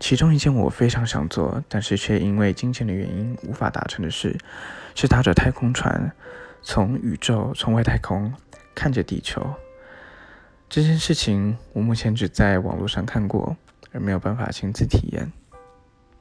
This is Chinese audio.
其中一件我非常想做但是却因为金钱的原因无法达成的事是搭着太空船从宇宙从外太空看着地球。这件事情我目前只在网络上看过而没有办法亲自体验。